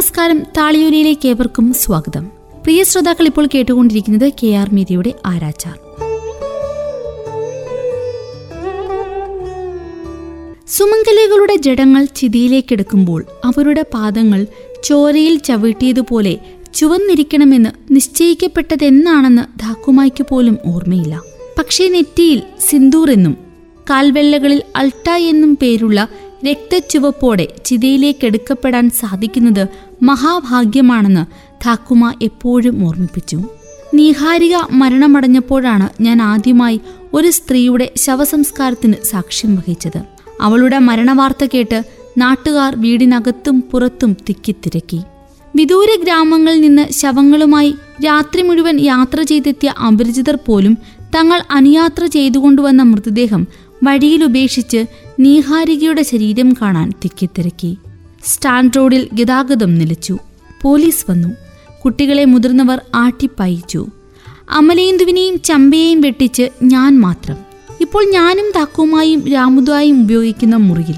നമസ്കാരം. താളിയോലയിലേക്ക് ഏവർക്കും സ്വാഗതം. പ്രിയ ശ്രോതാക്കൾ ഇപ്പോൾ കേട്ടുകൊണ്ടിരിക്കുന്നത് കെ ആർ മീതിയുടെ ആരാച്ചാർ. സുമംഗലികളുടെ ജഡങ്ങൾ ചിതിയിലേക്കെടുക്കുമ്പോൾ അവരുടെ പാദങ്ങൾ ചോരയിൽ ചവിട്ടിയതുപോലെ ചുവന്നിരിക്കണമെന്ന് നിശ്ചയിക്കപ്പെട്ടതെന്നാണെന്ന് ധാക്കുമായ്ക്ക് പോലും ഓർമ്മയില്ല. പക്ഷേ നെറ്റിയിൽ സിന്ദൂർ എന്നും കാൽവെള്ളകളിൽ അൾട്ട എന്നും പേരുള്ള രക്തച്ചുവപ്പോടെ ചിതയിലേക്കെടുക്കപ്പെടാൻ സാധിക്കുന്നത് മഹാഭാഗ്യമാണെന്ന് താക്കുമ എപ്പോഴും ഓർമ്മിപ്പിച്ചു. നീഹാരിക മരണമടഞ്ഞപ്പോഴാണ് ഞാൻ ആദ്യമായി ഒരു സ്ത്രീയുടെ ശവസംസ്കാരത്തിന് സാക്ഷ്യം വഹിച്ചത്. അവളുടെ മരണവാർത്ത കേട്ട് നാട്ടുകാർ വീടിനകത്തും പുറത്തും തിക്കിത്തിരക്കി വിദൂര ഗ്രാമങ്ങളിൽ നിന്ന് ശവങ്ങളുമായി രാത്രി മുഴുവൻ യാത്ര ചെയ്തെത്തിയ അപരിചിതർ പോലും തങ്ങൾ അനുയാത്ര ചെയ്തുകൊണ്ടുവന്ന മൃതദേഹം വഴിയിൽ ഉപേക്ഷിച്ച് നീഹാരികയുടെ ശരീരം കാണാൻ തിക്കിത്തിരക്കി. സ്റ്റാൻഡ് റോഡിൽ ഗതാഗതം നിലച്ചു. പോലീസ് വന്നു. കുട്ടികളെ മുതിർന്നവർ ആട്ടിപ്പായിച്ചു. അമലേന്ദുവിനെയും ചമ്പയെയും വെട്ടിച്ച് ഞാൻ മാത്രം. ഇപ്പോൾ ഞാനും താക്കുമായും രാമുദായും ഉപയോഗിക്കുന്ന മുറിയിൽ.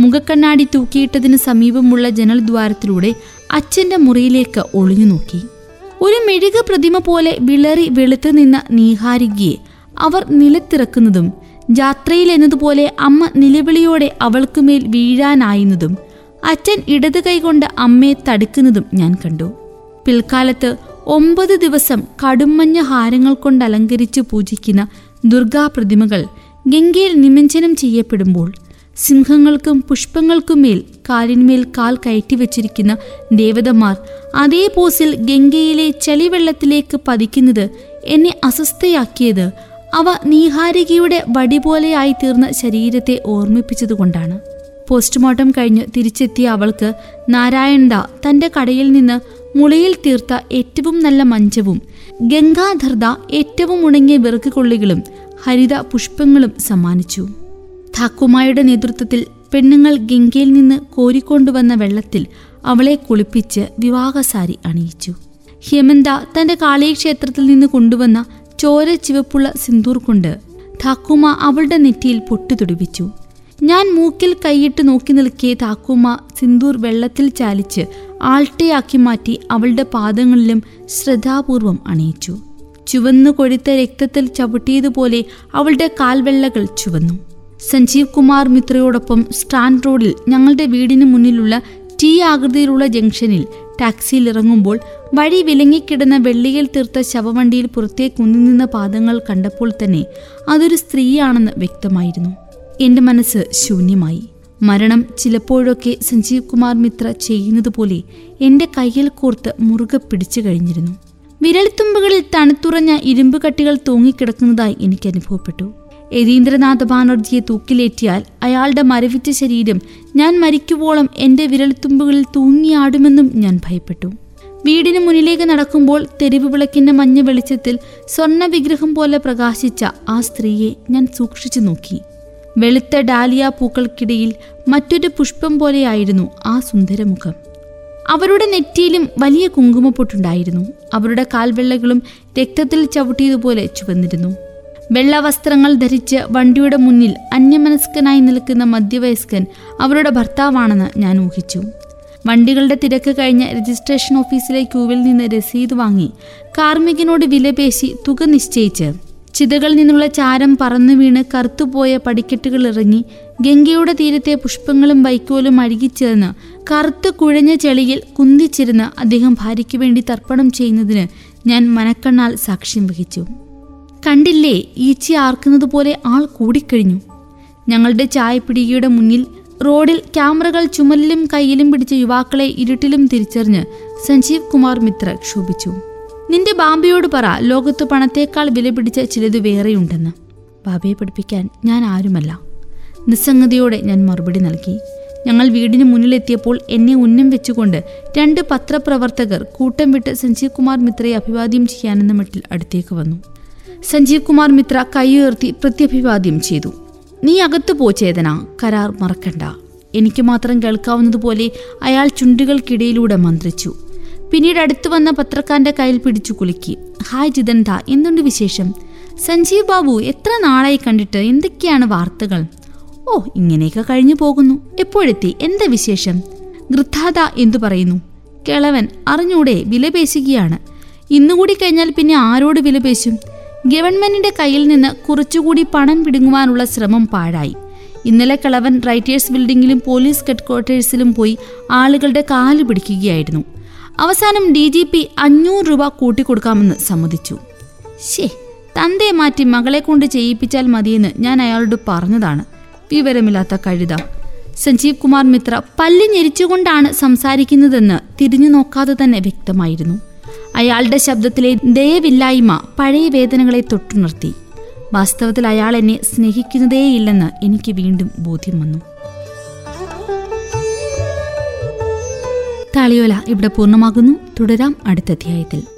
മുഖക്കണ്ണാടി തൂക്കിയിട്ടതിന് സമീപമുള്ള ജനൽദ്വാരത്തിലൂടെ അച്ഛന്റെ മുറിയിലേക്ക് ഒളിഞ്ഞു നോക്കി. ഒരു മെഴുക പ്രതിമ പോലെ വിളറി വെളുത്തു നിന്ന നീഹാരികയെ അവർ നിലത്തിറക്കുന്നതും ജാത്രയിൽ എന്നതുപോലെ അമ്മ നിലവിളിയോടെ അവൾക്കുമേൽ വീഴാനായുന്നതും അച്ഛൻ ഇടത് കൈകൊണ്ട് അമ്മയെ തടുക്കുന്നതും ഞാൻ കണ്ടു. പിൽക്കാലത്ത് ഒമ്പത് ദിവസം കടുമഞ്ഞ ഹാരങ്ങൾ കൊണ്ട് അലങ്കരിച്ച് പൂജിക്കുന്ന ദുർഗാപ്രതിമകൾ ഗംഗയിൽ നിമഞ്ജനം ചെയ്യപ്പെടുമ്പോൾ സിംഹങ്ങൾക്കും പുഷ്പങ്ങൾക്കും മേൽ കാലിന്മേൽ കാൽ കയറ്റിവെച്ചിരിക്കുന്ന ദേവതമാർ അതേ പോസിൽ ഗംഗയിലെ ചളിവെള്ളത്തിലേക്ക് പതിക്കുന്നത് എന്നെ അസ്വസ്ഥയാക്കിയത് അവ നീഹാരികയുടെ വടി പോലെയായി തീർന്ന ശരീരത്തെ ഓർമ്മിപ്പിച്ചതുകൊണ്ടാണ്. പോസ്റ്റ്മോർട്ടം കഴിഞ്ഞ് തിരിച്ചെത്തിയ അവൾക്ക് നാരായണദ തന്റെ കടയിൽ നിന്ന് മുളയിൽ തീർത്ത ഏറ്റവും നല്ല മഞ്ചവും ഗംഗാധർദ ഏറ്റവും ഉണങ്ങിയ വിറകുകൊള്ളികളും ഹരിത പുഷ്പങ്ങളും സമ്മാനിച്ചു. ഥാക്കുമായുടെ നേതൃത്വത്തിൽ പെണ്ണുങ്ങൾ ഗംഗയിൽ നിന്ന് കോരിക്കൊണ്ടുവന്ന വെള്ളത്തിൽ അവളെ കുളിപ്പിച്ച് വിവാഹസാരി അണിയിച്ചു. ഹ്യമന്ത തന്റെ കാളീക്ഷേത്രത്തിൽ നിന്ന് കൊണ്ടുവന്ന ചോര ചിവപ്പുള്ള സിന്ദൂർ കൊണ്ട് താക്കുമ അവളുടെ നെറ്റിയിൽ പൊട്ടുതുടിപ്പിച്ചു ഞാൻ മൂക്കിൽ കൈയിട്ട് നോക്കി നിൽക്കിയ താക്കൂമ സിന്ദൂർ വെള്ളത്തിൽ ചാലിച്ച് ആൾട്ടയാക്കി മാറ്റി അവളുടെ പാദങ്ങളിലും ശ്രദ്ധാപൂർവം അണിയിച്ചു. ചുവന്നു കൊഴുത്ത രക്തത്തിൽ ചവിട്ടിയതുപോലെ അവളുടെ കാൽവെള്ളകൾ ചുവന്നു. സഞ്ജീവ് കുമാർ മിത്രയോടൊപ്പം സ്റ്റാൻഡ് റോഡിൽ ഞങ്ങളുടെ വീടിന് മുന്നിലുള്ള ടി ആകൃതിയിലുള്ള ജംഗ്ഷനിൽ ടാക്സിയിൽ ഇറങ്ങുമ്പോൾ വഴി വിലങ്ങിക്കിടന്ന വെള്ളിയിൽ തീർത്ത ശവവണ്ടിയിൽ പുറത്തേക്ക് നിന്ന പാദങ്ങൾ കണ്ടപ്പോൾ തന്നെ അതൊരു സ്ത്രീയാണെന്ന് വ്യക്തമായിരുന്നു. എന്റെ മനസ്സ് ശൂന്യമായി. മരണം ചിലപ്പോഴൊക്കെ സഞ്ജീവ് കുമാർ മിത്ര ചെയ്യുന്നതുപോലെ എന്റെ കയ്യിൽ കോർത്ത് മുറുകെ പിടിച്ചു കഴിഞ്ഞിരുന്നു. വിരൽത്തുമ്പുകളിൽ തണുത്തുറഞ്ഞ ഇരുമ്പ് കട്ടികൾ തൂങ്ങിക്കിടക്കുന്നതായി എനിക്ക് അനുഭവപ്പെട്ടു. യതീന്ദ്രനാഥ ബാനർജിയെ തൂക്കിലേറ്റിയാൽ അയാളുടെ മരവിച്ച ശരീരം ഞാൻ മരിക്കുവോളം എന്റെ വിരൽത്തുമ്പുകളിൽ തൂങ്ങിയാടുമെന്നും ഞാൻ ഭയപ്പെട്ടു. വീടിന് മുന്നിലേക്ക് നടക്കുമ്പോൾ തെരുവ് വിളക്കിന്റെ മഞ്ഞ വെളിച്ചത്തിൽ സ്വർണ വിഗ്രഹം പോലെ പ്രകാശിച്ച ആ സ്ത്രീയെ ഞാൻ സൂക്ഷിച്ചു നോക്കി. വെളുത്ത ഡാലിയ പൂക്കൾക്കിടയിൽ മറ്റൊരു പുഷ്പം പോലെയായിരുന്നു ആ സുന്ദരമുഖം. അവരുടെ നെറ്റിയിലും വലിയ കുങ്കുമപ്പൊട്ടുണ്ടായിരുന്നു. അവരുടെ കാൽവെള്ളകളും രക്തത്തിൽ ചവിട്ടിയതുപോലെ ചുവന്നിരുന്നു. വെള്ളവസ്ത്രങ്ങൾ ധരിച്ച് വണ്ടിയുടെ മുന്നിൽ അന്യമനസ്കനായി നിൽക്കുന്ന മധ്യവയസ്കൻ അവരുടെ ഭർത്താവാണെന്ന് ഞാൻ ഊഹിച്ചു. വണ്ടികളുടെ തിരക്ക് കഴിഞ്ഞ രജിസ്ട്രേഷൻ ഓഫീസിലെ ക്യൂവിൽ നിന്ന് രസീത് വാങ്ങി. കാർമികനോട് വിലപേശി തുക നിശ്ചയിച്ച്. ചിതകളിൽ നിന്നുള്ള ചാരം പറന്നു വീണ് കറുത്തുപോയ പടിക്കെട്ടുകൾ ഇറങ്ങി ഗംഗയുടെ തീരത്തെ പുഷ്പങ്ങളും വൈക്കോലും അഴുകിച്ചേർന്ന് കറുത്ത് കുഴഞ്ഞ ചെളിയിൽ കുന്തിച്ചിരുന്ന് അദ്ദേഹം ഭാര്യയ്ക്ക് വേണ്ടി തർപ്പണം ചെയ്യുന്നതിന് ഞാൻ മനക്കണ്ണാൽ സാക്ഷ്യം വഹിച്ചു. കണ്ടില്ലേ ഈച്ചി ആർക്കുന്നത് പോലെ ആൾ കൂടിക്കഴിഞ്ഞു. ഞങ്ങളുടെ ചായപ്പിടികയുടെ മുന്നിൽ റോഡിൽ ക്യാമറകൾ ചുമലിലും കയ്യിലും പിടിച്ച യുവാക്കളെ ഇരുട്ടിലും തിരിച്ചറിഞ്ഞ് സഞ്ജീവ് കുമാർ മിത്ര ക്ഷോഭിച്ചു. നിന്റെ ബാബയോട് പറ ലോകത്ത് പണത്തേക്കാൾ വില പിടിച്ച ചിലത് വേറെയുണ്ടെന്ന്. ബാബയെ പഠിപ്പിക്കാൻ ഞാൻ ആരുമല്ല. നിസ്സംഗതയോടെ ഞാൻ മറുപടി നൽകി. ഞങ്ങൾ വീടിന് മുന്നിലെത്തിയപ്പോൾ എന്നെ ഉന്നം വെച്ചുകൊണ്ട് രണ്ട് പത്രപ്രവർത്തകർ കൂട്ടം വിട്ട് സഞ്ജീവ് കുമാർ മിത്രയെ അഭിവാദ്യം ചെയ്യാനെന്ന മട്ടിൽ അടുത്തേക്ക് വന്നു. സഞ്ജീവ് കുമാർ മിത്ര കൈയുയർത്തി പ്രത്യഭിവാദ്യം ചെയ്തു. നീ അകത്തു പോ ചേതന. കരാർ മറക്കണ്ട. എനിക്ക് മാത്രം കേൾക്കാവുന്നതുപോലെ അയാൾ ചുണ്ടുകൾക്കിടയിലൂടെ മന്ത്രിച്ചു. പിന്നീട് അടുത്തു വന്ന പത്രക്കാരന്റെ കയ്യിൽ പിടിച്ചു കുലുക്കി. ഹായ് ജിതന്ത എന്തുണ്ട് വിശേഷം? സഞ്ജീവ് ബാബു എത്ര നാളായി കണ്ടിട്ട് എന്തൊക്കെയാണ് വാർത്തകൾ? ഓ ഇങ്ങനെയൊക്കെ കഴിഞ്ഞു പോകുന്നു. എപ്പോഴെത്തി? എന്താ വിശേഷം? ഗൃദ്ധാത എന്തു പറയുന്നു? കിളവൻ അറിഞ്ഞൂടെ വിലപേശുകയാണ്. ഇന്നുകൂടി കഴിഞ്ഞാൽ പിന്നെ ആരോട് വിലപേശും? ഗവൺമെന്റിന്റെ കയ്യിൽ നിന്ന് കുറച്ചുകൂടി പണം പിടുങ്ങുവാനുള്ള ശ്രമം പാഴായി. ഇന്നലെ കളവൻ റൈറ്റേഴ്സ് ബിൽഡിങ്ങിലും പോലീസ് ഹെഡ്ക്വാർട്ടേഴ്സിലും പോയി ആളുകളുടെ കാൽ പിടിക്കുകയായിരുന്നു. അവസാനം ഡി ജി പി അഞ്ഞൂറ് രൂപ കൂട്ടിക്കൊടുക്കാമെന്ന് സമ്മതിച്ചു. ശേ തന്തയെ മാറ്റി മകളെ കൊണ്ട് ചെയ്യിപ്പിച്ചാൽ മതിയെന്ന് ഞാൻ അയാളോട് പറഞ്ഞതാണ്. വിവരമില്ലാത്ത കഴുത. സഞ്ജീവ് കുമാർ മിത്ര പല്ല് ഞെരിച്ചുകൊണ്ടാണ് സംസാരിക്കുന്നതെന്ന് തിരിഞ്ഞു നോക്കാതെ തന്നെ വ്യക്തമായിരുന്നു. അയാളുടെ ശബ്ദത്തിലെ ദയവില്ലായ്മ പഴയ വേദനകളെ തൊട്ടുണർത്തി. വാസ്തവത്തിൽ അയാൾ എന്നെ സ്നേഹിക്കുന്നതേയില്ലെന്ന് എനിക്ക് വീണ്ടും ബോധ്യം വന്നു. താളിയോല ഇവിടെ പൂർണമാകുന്നു. തുടരാം അടുത്ത അധ്യായത്തിൽ.